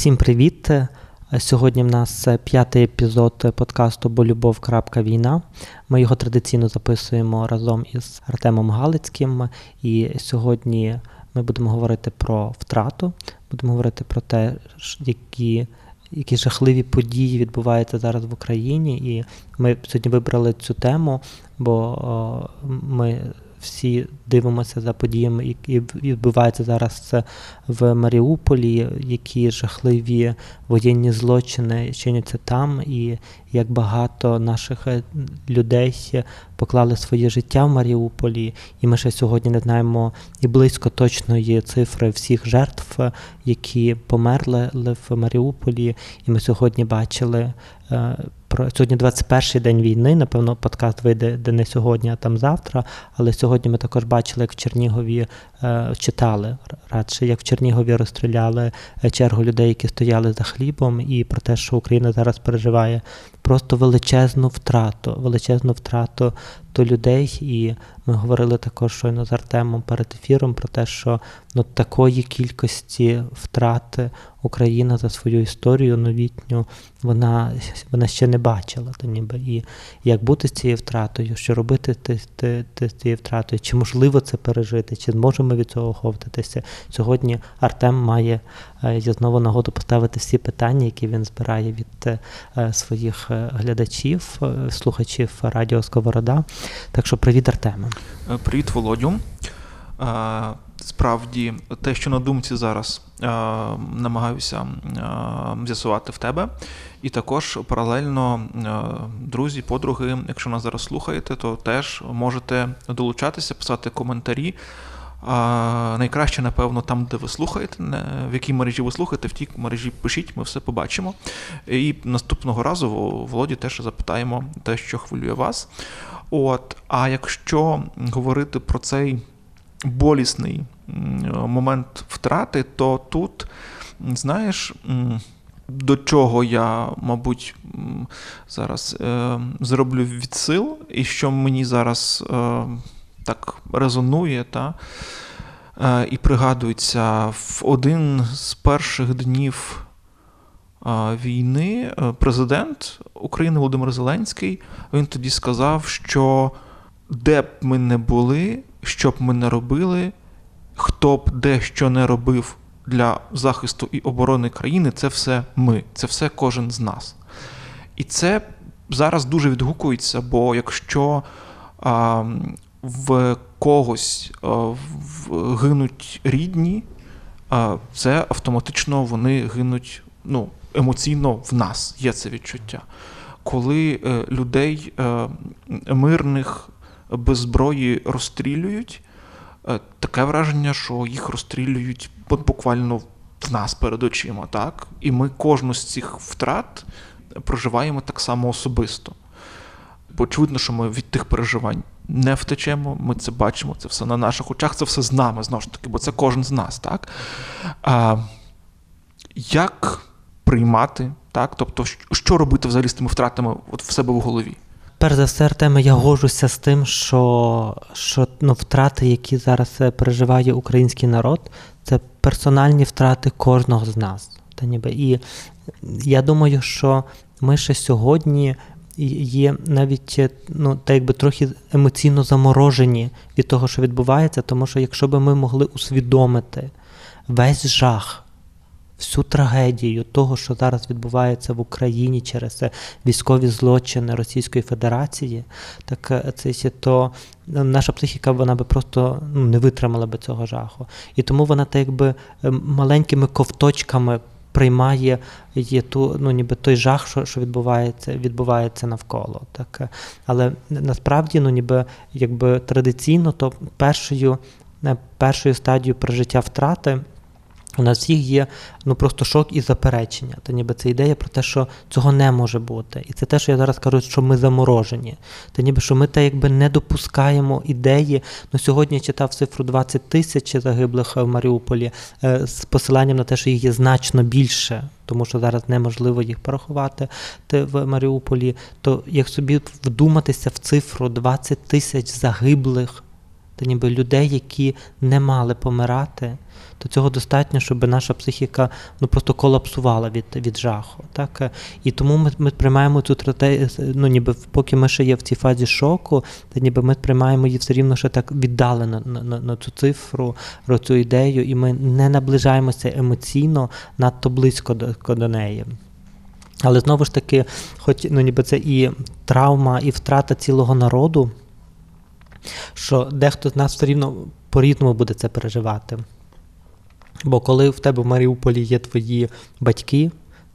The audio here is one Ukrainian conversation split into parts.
Всім привіт! Сьогодні в нас п'ятий епізод подкасту Бо любов. Війна. Ми його традиційно записуємо разом із Артемом Галицьким. І сьогодні ми будемо говорити про втрату, будемо говорити про те, які які жахливі події відбуваються зараз в Україні. І ми сьогодні вибрали цю тему, бо ми всі дивимося за подіями, які відбуваються зараз в Маріуполі, які жахливі воєнні злочини чиняться там, і як багато наших е, людей поклали своє життя в Маріуполі, і ми ще сьогодні не знаємо і близько точної цифри всіх жертв, які померли в Маріуполі. І ми сьогодні бачили е, про сьогодні 21-й день війни. Напевно, подкаст вийде де не сьогодні, а там завтра. Але сьогодні ми також бачили, як в Чернігові е, читали радше, як в Чернігові розстріляли е, чергу людей, які стояли за хлібом, і про те, що Україна зараз переживає просто величезну втрату, величезну втрату до людей. І ми говорили також щойно з Артемом перед ефіром про те, що ну, такої кількості втрати Україна за свою історію новітню вона вона ще не бачила. То ніби. І як бути з цією втратою, що робити з цією втратою, чи можливо це пережити, чи зможемо від цього говтатися. Сьогодні Артем має е, я знову нагоду поставити всі питання, які він збирає від е, своїх е, глядачів, слухачів Радіо Сковорода. Так що привіт, Артеме. Привіт, Володю. Справді, те, що на думці зараз намагаюся з'ясувати в тебе. І також паралельно, друзі, подруги, якщо нас зараз слухаєте, то теж можете долучатися, писати коментарі. Найкраще, напевно, там, де ви слухаєте, в якій мережі ви слухаєте, в тій мережі пишіть, ми все побачимо. І наступного разу Володі теж запитаємо те, що хвилює вас. От, А якщо говорити про цей болісний момент втрати, то тут, знаєш, до чого я, мабуть, зараз е, зроблю відсил, і що мені зараз. Е, так резонує, та, е, і пригадується, в один з перших днів війни е, президент України Володимир Зеленський він тоді сказав, що де б ми не були, що б ми не робили, хто б де що не робив для захисту і оборони країни, це все ми, це все кожен з нас. І це зараз дуже відгукується, бо якщо а, в когось е, гинуть рідні, це автоматично вони гинуть ну, емоційно в нас, є це відчуття. Коли е, людей е, мирних без зброї розстрілюють, таке враження, що їх розстрілюють буквально в нас перед очима. так? І ми кожну з цих втрат проживаємо так само особисто. Бо очевидно, що ми від тих переживань не втечемо, ми це бачимо, це все на наших очах, це все з нами знову ж таки, бо це кожен з нас. так? А, Як приймати, так? тобто, що робити взагалі з тими втратами от в себе в голові? Перш за все, Артеме, я гожуся з тим, що що ну, втрати, які зараз е, переживає український народ, це персональні втрати кожного з нас. Та ніби. І я думаю, що ми ще сьогодні є навіть е, ну, так якби трохи емоційно заморожені від того, що відбувається, тому що якщо би ми могли усвідомити весь жах, всю трагедію того, що зараз відбувається в Україні через військові злочини Російської Федерації, так е, це то наша психіка вона би просто ну, не витримала би цього жаху. І тому вона так якби е, маленькими ковточками приймає є ту, ну ніби той жах, що що відбувається відбувається навколо. Так. Але насправді, ну ніби якби традиційно, то першою е, першою стадією прожиття втрати у нас всіх є ну просто шок і заперечення. Та ніби це ідея про те, що цього не може бути. І це те, що я зараз кажу, що ми заморожені. Та ніби що ми та якби не допускаємо ідеї. Ну сьогодні я читав цифру 20 тисяч загиблих в Маріуполі е, з посиланням на те, що їх є значно більше, тому що зараз неможливо їх порахувати в Маріуполі. То як собі вдуматися в цифру 20 тисяч загиблих та ніби людей, які не мали помирати, то цього достатньо, щоб наша психіка ну просто колапсувала від від жаху. Так? І тому ми ми приймаємо цю стратегію, ну ніби поки ми ще є в цій фазі шоку, то ніби ми приймаємо її все рівно ще так віддалено на, на, на цю цифру, про цю ідею, і ми не наближаємося емоційно надто близько до, до неї. Але знову ж таки, хоч ну, ніби це і травма, і втрата цілого народу, що дехто з нас все рівно по-різному буде це переживати. Бо коли в тебе в Маріуполі є твої батьки,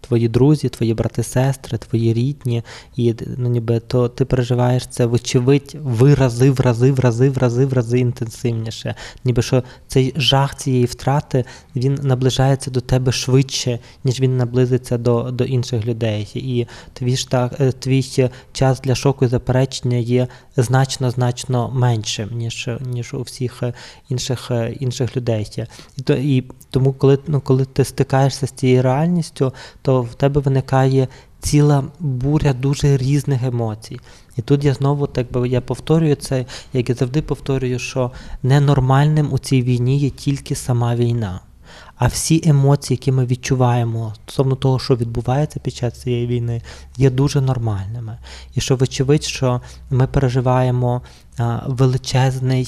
твої друзі, твої брати, сестри, твої рідні, і ну, ніби то ти переживаєш це, вочевидь, в рази, в рази, в рази, в рази, в рази інтенсивніше. Ніби що цей жах цієї втрати він наближається до тебе швидше, ніж він наблизиться до до інших людей. І твій так, е, твій час для шоку і заперечення є значно значно меншим, ніж ніж у всіх інших інших людей. І то і тому, коли ну, коли ти стикаєшся з цією реальністю, то в тебе виникає ціла буря дуже різних емоцій. І тут я знову так би я повторюю це, як і завжди повторюю, що ненормальним у цій війні є тільки сама війна. А всі емоції, які ми відчуваємо стосовно того, що відбувається під час цієї війни, є дуже нормальними. І що, вочевидь, що ми переживаємо величезний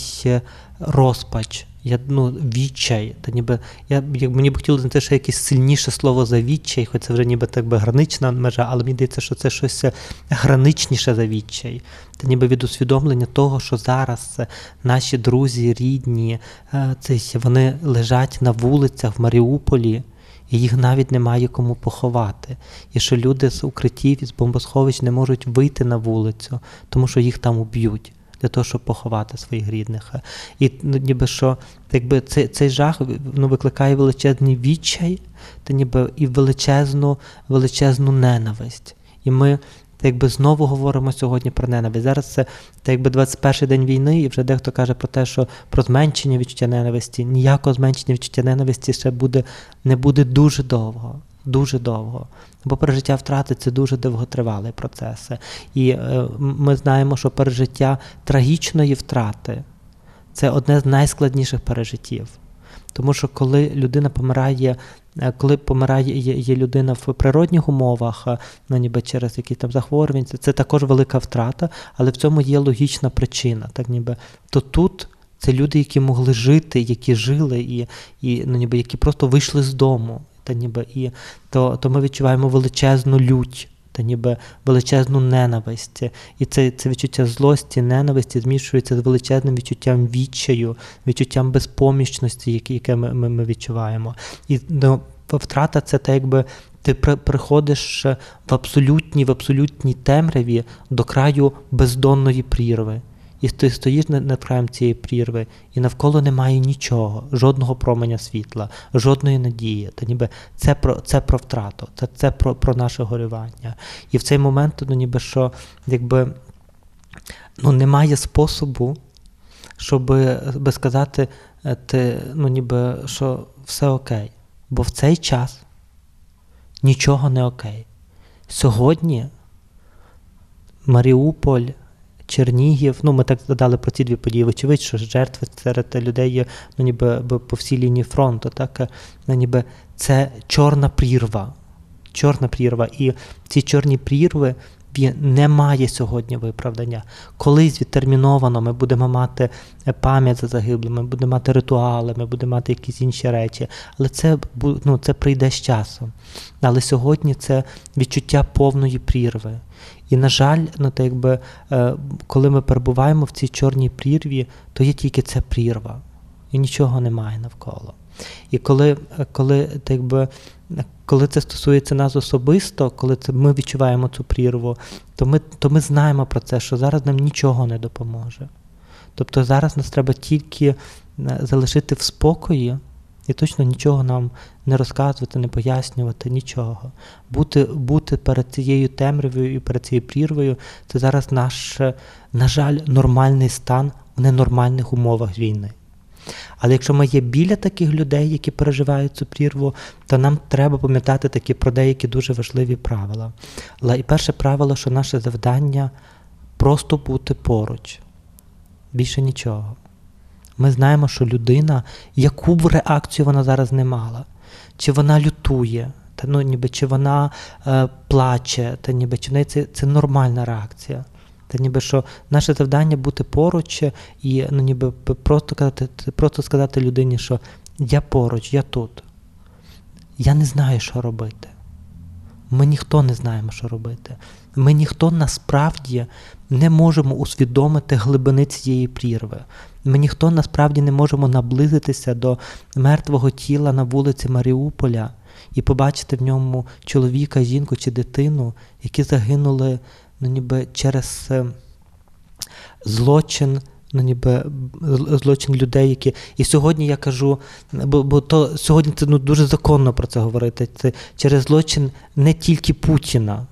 розпач я ну, відчай. Та ніби я мені б хотілося знайти ще якесь сильніше слово за відчай, хоч це вже ніби так би гранична межа, але мені здається, що це щось граничніше за відчай. Та ніби від усвідомлення того, що зараз наші друзі, рідні, е, це вони лежать на вулицях в Маріуполі. І їх навіть немає кому поховати. І що люди з укриттів із бомбосховищ не можуть вийти на вулицю, тому що їх там уб'ють для того, щоб поховати своїх рідних. І ну, ніби що, якби цей цей жах ну, викликає величезний відчай, та ніби і величезну, величезну ненависть. І ми. Якби знову говоримо сьогодні про ненависть. Зараз це так якби 21-й день війни, і вже дехто каже про те, що про зменшення відчуття ненависті. Ніякого зменшення відчуття ненависті ще буде не буде дуже довго дуже довго. Бо пережиття втрати це дуже довготривалий процес. І е, ми знаємо, що пережиття трагічної втрати це одне з найскладніших пережиттів. Тому що коли людина помирає, е, коли помирає є людина в природних умовах, е, ну ніби через якісь там захворювання, це також велика втрата, але в цьому є логічна причина. Так ніби То тут це люди, які могли жити, які жили, і і ну, ніби які просто вийшли з дому та ніби і то то ми відчуваємо величезну лють, та ніби величезну ненависть. І це це відчуття злості, ненависті змішується з величезним відчуттям відчаю, відчуттям безпомічності, яке, ми, ми, ми відчуваємо. І ну, втрата це так, якби. Ти приходиш в абсолютній в абсолютній темряві до краю бездонної прірви. І ти стоїш над краєм цієї прірви, і навколо немає нічого, жодного променя світла, жодної надії. Та ніби це про це про втрату, це це про про наше горювання. І в цей момент, ну ніби що, якби ну, немає способу, щоб би сказати, е, ти, ну ніби що все окей. Бо в цей час нічого не окей. Сьогодні Маріуполь. Чернігів. Ну, ми так згадали про ці дві події. Вочевидь, що жертви серед людей є ну, ніби по всій лінії фронту. Так? Ну, ніби Це чорна прірва. Чорна прірва. І ці чорні прірви немає сьогодні виправдання. Колись відтерміновано ми будемо мати пам'ять за загиблими, ми будемо мати ритуали, ми будемо мати якісь інші речі. Але це ну, це прийде з часом. Але сьогодні це відчуття повної прірви. І, на жаль, ну, так якби, е, коли ми перебуваємо в цій чорній прірві, то є тільки ця прірва, і нічого немає навколо. І коли коли, так якби, коли це стосується нас особисто, коли це ми відчуваємо цю прірву, то ми, то ми знаємо про це, що зараз нам нічого не допоможе. Тобто зараз нас треба тільки е, залишити в спокої. І точно нічого нам не розказувати, не пояснювати, нічого. Бути бути перед цією темрявою і перед цією прірвою це зараз наш, на жаль, нормальний стан в ненормальних умовах війни. Але якщо ми є біля таких людей, які переживають цю прірву, то нам треба пам'ятати такі про деякі дуже важливі правила. Але і перше правило, що наше завдання просто бути поруч, більше нічого. Ми знаємо, що людина, яку б реакцію вона зараз не мала, чи вона лютує, та ну ніби чи вона е, плаче, та ніби чи в це, це нормальна реакція. Та ніби що наше завдання бути поруч і ну, ніби просто казати, просто сказати людині, що я поруч, я тут. Я не знаю, що робити. Ми ніхто не знаємо, що робити. Ми ніхто насправді не можемо усвідомити глибини цієї прірви. Ми ніхто насправді не можемо наблизитися до мертвого тіла на вулиці Маріуполя і побачити в ньому чоловіка, жінку чи дитину, які загинули ну, ніби через е, злочин. Ну, ніби злочин людей, які. І сьогодні я кажу, бо бо то сьогодні це ну, дуже законно про це говорити. Це через злочин не тільки Путіна,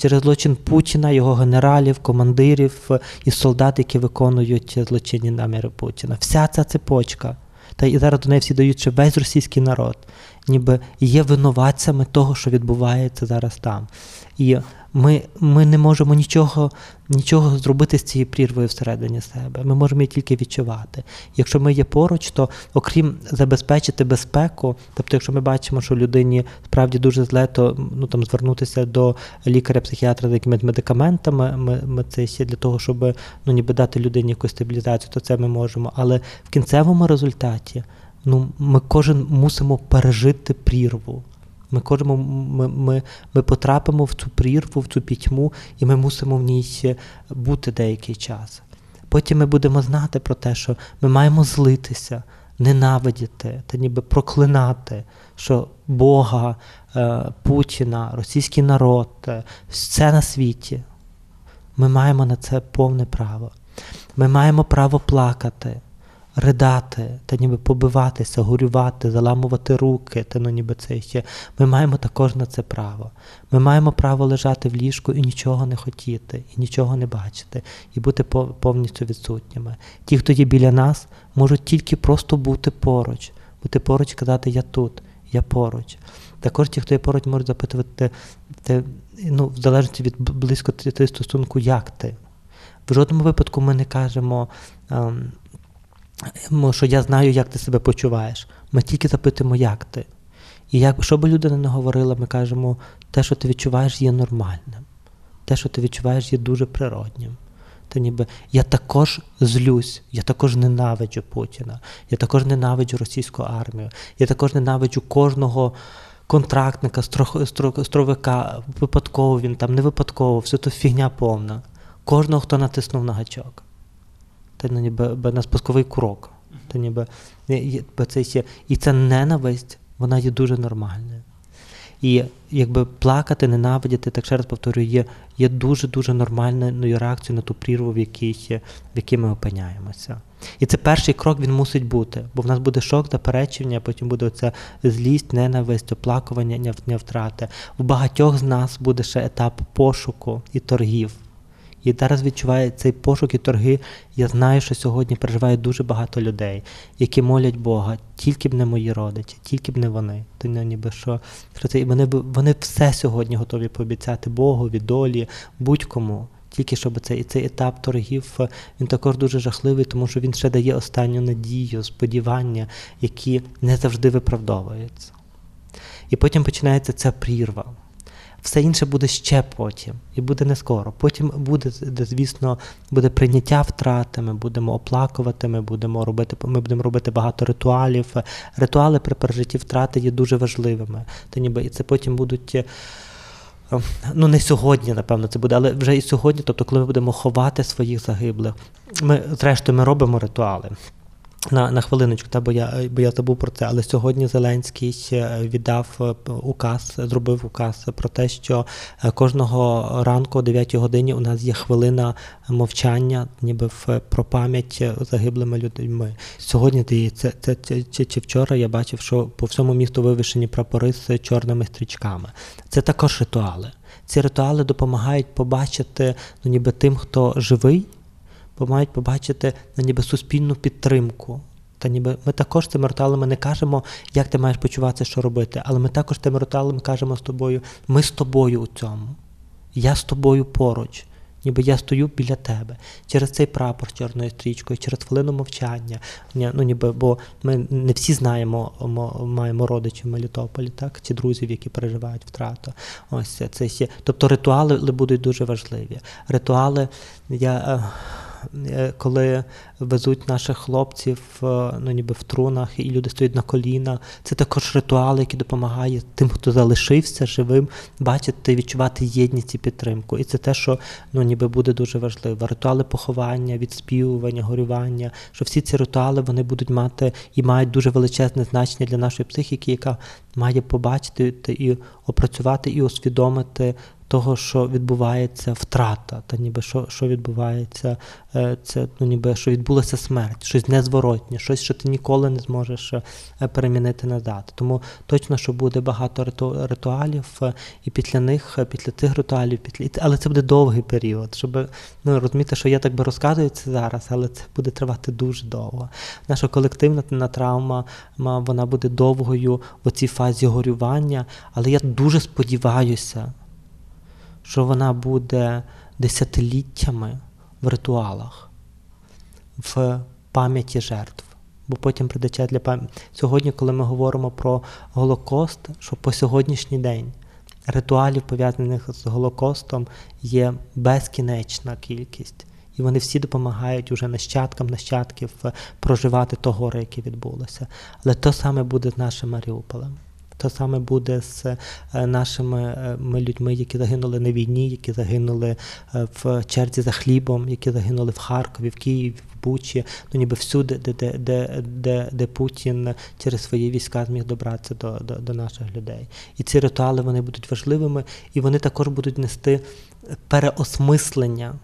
через злочин Путіна, його генералів, командирів і солдат, які виконують злочинні наміри Путіна. Вся ця цепочка. Та і зараз до неї всі дають, що весь російський народ, ніби є винуватцями того, що відбувається зараз там. І ми ми не можемо нічого нічого зробити з цією прірвою всередині себе. Ми можемо її тільки відчувати. Якщо ми є поруч, то окрім забезпечити безпеку, тобто, якщо ми бачимо, що людині справді дуже зле, то ну там звернутися до лікаря-психіатра з якимись медикаментами, ми, ми це ще для того, щоб ну ніби дати людині якусь стабілізацію, то це ми можемо. Але в кінцевому результаті ну, ми кожен мусимо пережити прірву. Ми кожемо, ми, ми, ми потрапимо в цю прірву, в цю пітьму, і ми мусимо в ній бути деякий час. Потім ми будемо знати про те, що ми маємо злитися, ненавидіти та ніби проклинати, що Бога, е, Путіна, російський народ, е, все на світі. Ми маємо на це повне право. Ми маємо право плакати ридати, та ніби побиватися, горювати, заламувати руки, та ну ніби це ще. Ми маємо також на це право. Ми маємо право лежати в ліжку і нічого не хотіти, і нічого не бачити, і бути повністю відсутніми. Ті, хто є біля нас, можуть тільки просто бути поруч, бути поруч, казати Я тут, я поруч. Також ті, хто є поруч, можуть запитувати, те, ну, в залежності від близько стосунку, як ти. В жодному випадку ми не кажемо, ем, що я знаю, як ти себе почуваєш. Ми тільки запитуємо, як ти. І як, що би людина не говорила, ми кажемо, те, що ти відчуваєш, є нормальним. Те, що ти відчуваєш, є дуже природнім. Та ніби я також злюсь, я також ненавиджу Путіна, я також ненавиджу російську армію, я також ненавиджу кожного контрактника, стровика, випадково він там, не випадково, все то фігня повна. Кожного, хто натиснув на гачок та ніби на спусковий курок. Та ніби, це є, І ця ненависть, вона є дуже нормальною. І якби плакати, ненавидіти, так ще раз повторюю, є є дуже-дуже нормальною реакцією на ту прірву, в якій в якій ми опиняємося. І це перший крок він мусить бути, бо в нас буде шок, заперечення, потім буде оця злість, ненависть, оплакування, не втрати. У багатьох з нас буде ще етап пошуку і торгів. І зараз відчуває цей пошук і торги. Я знаю, що сьогодні переживає дуже багато людей, які молять Бога, тільки б не мої родичі, тільки б не вони. То ніби що і вони вони все сьогодні готові пообіцяти Богові, долі, будь-кому. Тільки щоб цей і цей етап торгів він також дуже жахливий, тому що він ще дає останню надію, сподівання, які не завжди виправдовуються. І потім починається ця прірва. Все інше буде ще потім, і буде не скоро. Потім буде, звісно, буде прийняття втрати, ми будемо оплакувати, ми будемо робити ми будемо робити багато ритуалів. Ритуали при пережитті втрати є дуже важливими. Та ніби І це потім будуть. Е, ну, не сьогодні, напевно, це буде, але вже і сьогодні, тобто, коли ми будемо ховати своїх загиблих, ми, зрештою, ми робимо ритуали. На на хвилиночку, та бо я бо я забув про це. Але сьогодні Зеленський віддав е, указ, зробив указ про те, що е, кожного ранку о 9 годині у нас є хвилина мовчання, ніби в про пам'ять загиблими людьми. Сьогодні це це, це чи, чи вчора я бачив, що по всьому місту вивішені прапори з чорними стрічками. Це також ритуали. Ці ритуали допомагають побачити ну, ніби тим, хто живий мають побачити на ніби суспільну підтримку. Та ніби ми також цими ритуалами не кажемо, як ти маєш почуватися, що робити, але ми також тими ритуалами кажемо з тобою, ми з тобою у цьому. Я з тобою поруч. ніби я стою біля тебе через цей прапор чорною стрічкою, через хвилину мовчання. Ну, ніби, Бо ми не всі знаємо, маємо родичів в Мелітополі, так, чи друзів, які переживають втрату. Ось це ще. Тобто ритуали будуть дуже важливі. Ритуали я. Е, коли везуть наших хлопців е, ну, ніби в трунах, і люди стоять на коліна. Це також ритуал, який допомагає тим, хто залишився живим, бачити, відчувати єдність і підтримку. І це те, що ну, ніби буде дуже важливо. Ритуали поховання, відспівування, горювання, що всі ці ритуали вони будуть мати і мають дуже величезне значення для нашої психіки, яка має побачити і опрацювати і усвідомити того, що відбувається втрата, та ніби що що відбувається, е, це ну ніби що відбулася смерть, щось незворотнє, щось, що ти ніколи не зможеш е, перемінити назад. Тому точно, що буде багато ритуалів, е, і після них, після цих ритуалів, після але це буде довгий період, щоб ну розуміти, що я так би розказую це зараз, але це буде тривати дуже довго. Наша колективна травма вона буде довгою в цій фазі горювання, але я дуже сподіваюся що вона буде десятиліттями в ритуалах, в пам'яті жертв. Бо потім прийде для пам'яті. Сьогодні, коли ми говоримо про Голокост, що по сьогоднішній день ритуалів, пов'язаних з Голокостом, є безкінечна кількість. І вони всі допомагають уже нащадкам, нащадків проживати то горе, яке відбулося. Але то саме буде з нашим Маріуполем. Те саме буде з е, нашими е, людьми, які загинули на війні, які загинули е, в черзі за хлібом, які загинули в Харкові, в Києві, Бучі, ну ніби всюди, де де, де, де, де Путін через свої війська зміг добратися до, до, до наших людей. І ці ритуали вони будуть важливими, і вони також будуть нести переосмислення,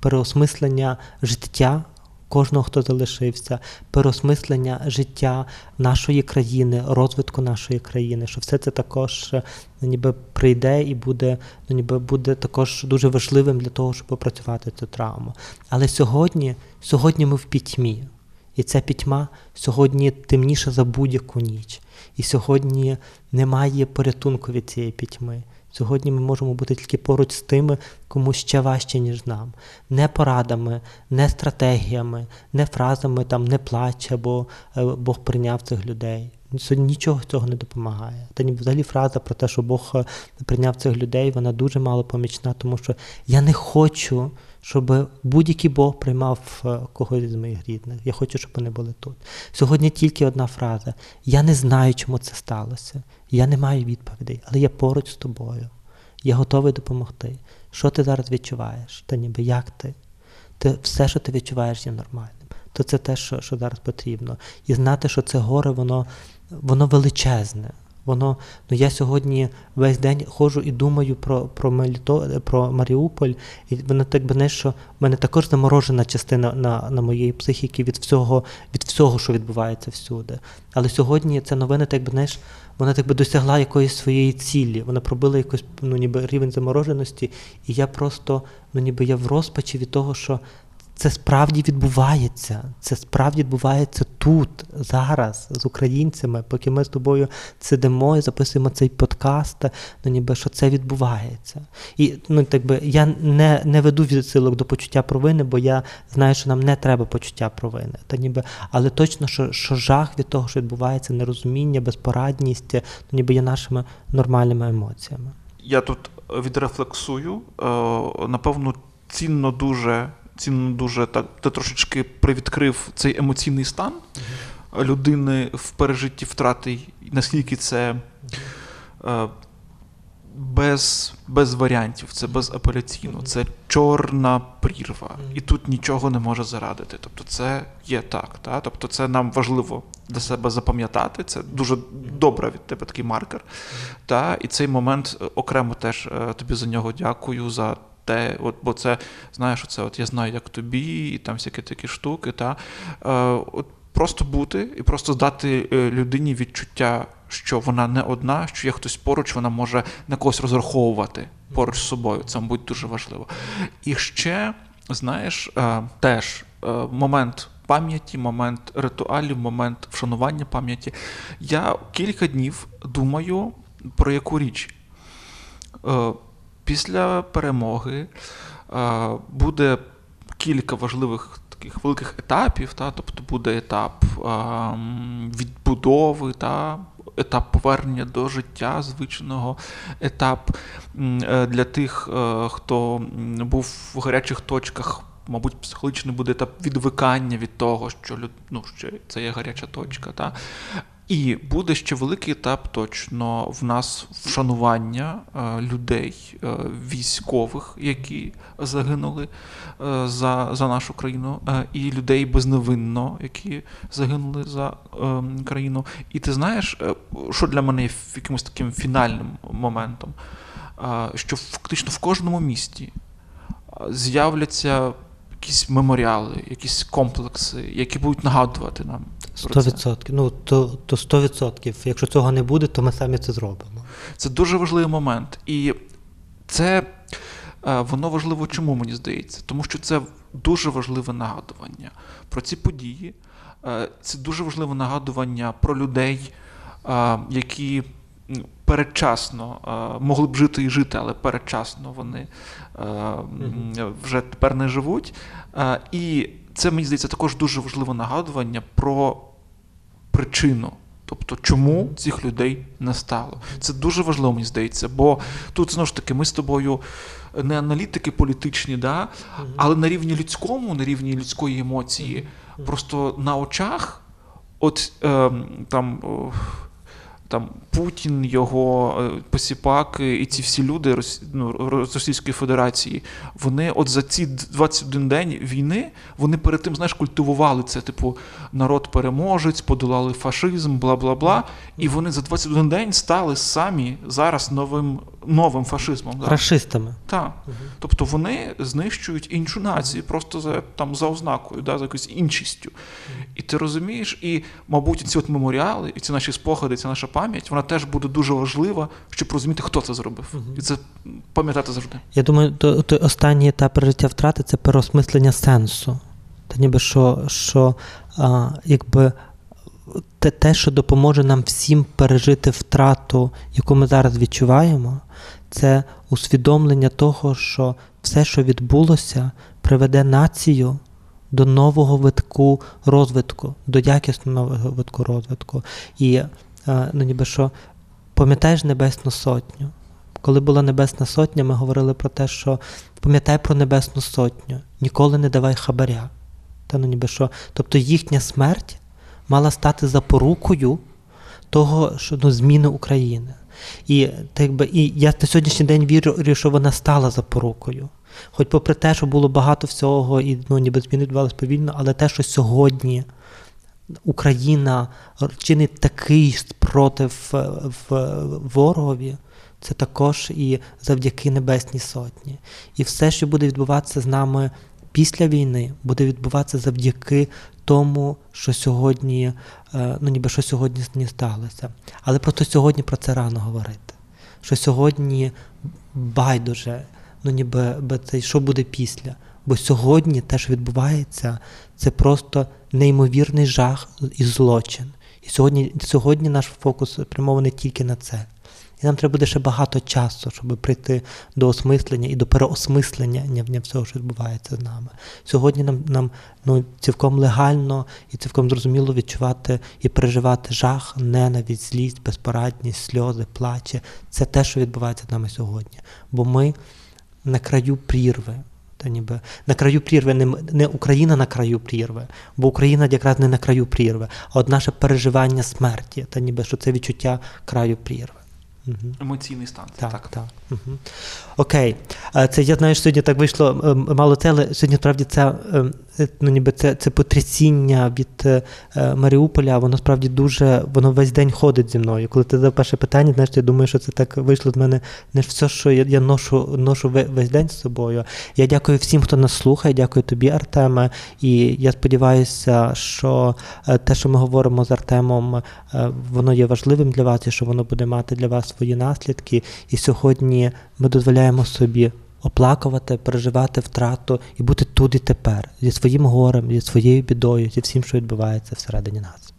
переосмислення життя кожного, хто залишився, переосмислення життя нашої країни, розвитку нашої країни, що все це також ну, ніби прийде і буде, ну, ніби буде також дуже важливим для того, щоб опрацювати цю травму. Але сьогодні, сьогодні ми в пітьмі. І ця пітьма сьогодні темніша за будь-яку ніч. І сьогодні немає порятунку від цієї пітьми. Сьогодні ми можемо бути тільки поруч з тими, кому ще важче, ніж нам. Не порадами, не стратегіями, не фразами там не плач, бо е, Бог прийняв цих людей. Нічого цього не допомагає. Та ні, взагалі фраза про те, що Бог е, прийняв цих людей, вона дуже мало помічна, тому що я не хочу, щоб будь-який Бог приймав е, когось з моїх рідних. Я хочу, щоб вони були тут. Сьогодні тільки одна фраза: я не знаю, чому це сталося. Я не маю відповідей, але я поруч з тобою. Я готовий допомогти. Що ти зараз відчуваєш? Та ніби як ти? Ти все, що ти відчуваєш, є нормальним. То це те, що що зараз потрібно. І знати, що це горе, воно воно величезне. Воно, ну Я сьогодні весь день ходжу і думаю про про, Меліто, про Маріуполь, і воно так би не що в мене також заморожена частина на на моєї психіки від всього, від всього, що відбувається всюди. Але сьогодні ця новина, так би знаєш, вона так би досягла якоїсь своєї цілі. Вона пробила якийсь ну, ніби рівень замороженості, і я просто ну, ніби я в розпачі від того, що це справді відбувається. Це справді відбувається тут, зараз, з українцями, поки ми з тобою сидимо і записуємо цей подкаст, ну ніби що це відбувається. І ну, так би, я не не веду відсилок до почуття провини, бо я знаю, що нам не треба почуття провини. Та ніби, Але точно, що що жах від того, що відбувається, нерозуміння, безпорадність, ну, ніби є нашими нормальними емоціями. Я тут відрефлексую, е, напевно, цінно дуже цінно дуже так, ти трошечки привідкрив цей емоційний стан mm-hmm. людини в пережитті втрати, наскільки це е, без без варіантів, це безапеляційно, mm-hmm. це чорна прірва, mm-hmm. і тут нічого не може зарадити. Тобто, це є так. Та? Тобто, це нам важливо для себе запам'ятати. Це дуже добре від тебе такий маркер. Та? І цей момент окремо теж е, тобі за нього дякую. за те, от, бо це знаєш, оце от я знаю, як тобі, і там всякі такі штуки. Та, е, от Просто бути і просто здати е, людині відчуття, що вона не одна, що є хтось поруч, вона може на когось розраховувати поруч з собою. Це, мабуть, дуже важливо. І ще, знаєш, е, теж момент. Пам'яті, момент ритуалів, момент вшанування пам'яті. Я кілька днів думаю про яку річ. Е, після перемоги буде кілька важливих таких великих етапів. Та, Тобто буде етап відбудови, та, етап повернення до життя звичного, етап для тих, хто був в гарячих точках мабуть, психологічний буде етап відвикання від того, що ну, що це є гаряча точка. Та? І буде ще великий етап точно в нас вшанування е, людей, е, військових, які загинули е, за за нашу країну, і людей безневинно, які загинули за країну. І ти знаєш, що для мене є якимось таким фінальним моментом, що фактично в кожному місті з'являться якісь меморіали, якісь комплекси, які будуть нагадувати нам. Сто відсотків. Ну то то 100%. Якщо цього не буде, то ми самі це зробимо. Це дуже важливий момент. І це е, воно важливо чому мені здається? Тому що це дуже важливе нагадування про ці події. Е, це дуже важливе нагадування про людей, е, які передчасно могли б жити і жити, але передчасно вони вже тепер не живуть. І це мені здається також дуже важливе нагадування про причину. Тобто, чому цих людей не стало? Це дуже важливо, мені здається, бо тут знову ж таки ми з тобою не аналітики політичні, да? але на рівні людському, на рівні людської емоції, просто на очах, от е, там там Путін, його е, посіпаки і ці всі люди ну, Російської Федерації, вони от за ці 21 день війни вони перед тим знаєш, культивували це, типу, народ-переможець, подолали фашизм, бла бла бла. І вони за 21 день стали самі зараз новим новим фашизмом. Рашистами. Так. Угу. Тобто вони знищують іншу націю, просто за там за ознакою, да, за якоюсь іншістю. Угу. І ти розумієш, і, мабуть, ці от меморіали, і ці наші спогади, ця наша пам'ять, вона теж буде дуже важлива, щоб розуміти, хто це зробив. Угу. І це пам'ятати завжди. Я думаю, то, то останній етап пережиття втрати це переосмислення сенсу. Та ніби що, що а, якби. Те, те, що допоможе нам всім пережити втрату, яку ми зараз відчуваємо, це усвідомлення того, що все, що відбулося, приведе націю до нового витку розвитку, до якісного нового витку розвитку. І ну, ніби що пам'ятаєш Небесну Сотню. Коли була Небесна Сотня, ми говорили про те, що пам'ятай про Небесну Сотню, ніколи не давай хабаря. Та, ну, ніби що, Тобто їхня смерть мала стати запорукою того, що ну, зміни України. І так би, і я на сьогоднішній день вірю, що вона стала запорукою. Хоч попри те, що було багато всього, і ну, ніби зміни відбувалися повільно, але те, що сьогодні Україна чинить такий спротив в ворогові, це також і завдяки Небесній Сотні. І все, що буде відбуватися з нами після війни, буде відбуватися завдяки тому, що сьогодні, е, ну ніби що сьогодні не сталося. Але просто сьогодні про це рано говорити. Що сьогодні байдуже, ну ніби що буде після. Бо сьогодні те, що відбувається, це просто неймовірний жах і злочин. І сьогодні, сьогодні наш фокус спрямований тільки на це. І нам треба буде ще багато часу, щоб прийти до осмислення і до переосмислення всього, що відбувається з нами. Сьогодні нам нам ну, цілком легально і цілком зрозуміло відчувати і переживати жах, ненависть, злість, безпорадність, сльози, плаче. Це те, що відбувається з нами сьогодні. Бо ми на краю прірви. Та ніби на краю прірви, не не Україна на краю прірви, бо Україна якраз не на краю прірви, а от наше переживання смерті, та ніби що це відчуття краю прірви. Угу. Емоційний стан. Так, так. так. Угу. Окей. Це я знаю, що сьогодні так вийшло ем, мало це, але сьогодні справді це ем, Е, ну, ніби це це потрясіння від е, Маріуполя, воно справді дуже, воно весь день ходить зі мною. Коли ти задав перше питання, знаєш, я думаю, що це так вийшло з мене не все, що я я ношу ношу весь день з собою. Я дякую всім, хто нас слухає, дякую тобі, Артеме. І я сподіваюся, що е, те, що ми говоримо з Артемом, воно є важливим для вас і що воно буде мати для вас свої наслідки. І сьогодні ми дозволяємо собі оплакувати, переживати втрату і бути тут і тепер зі своїм горем, зі своєю бідою, зі всім, що відбувається всередині нас.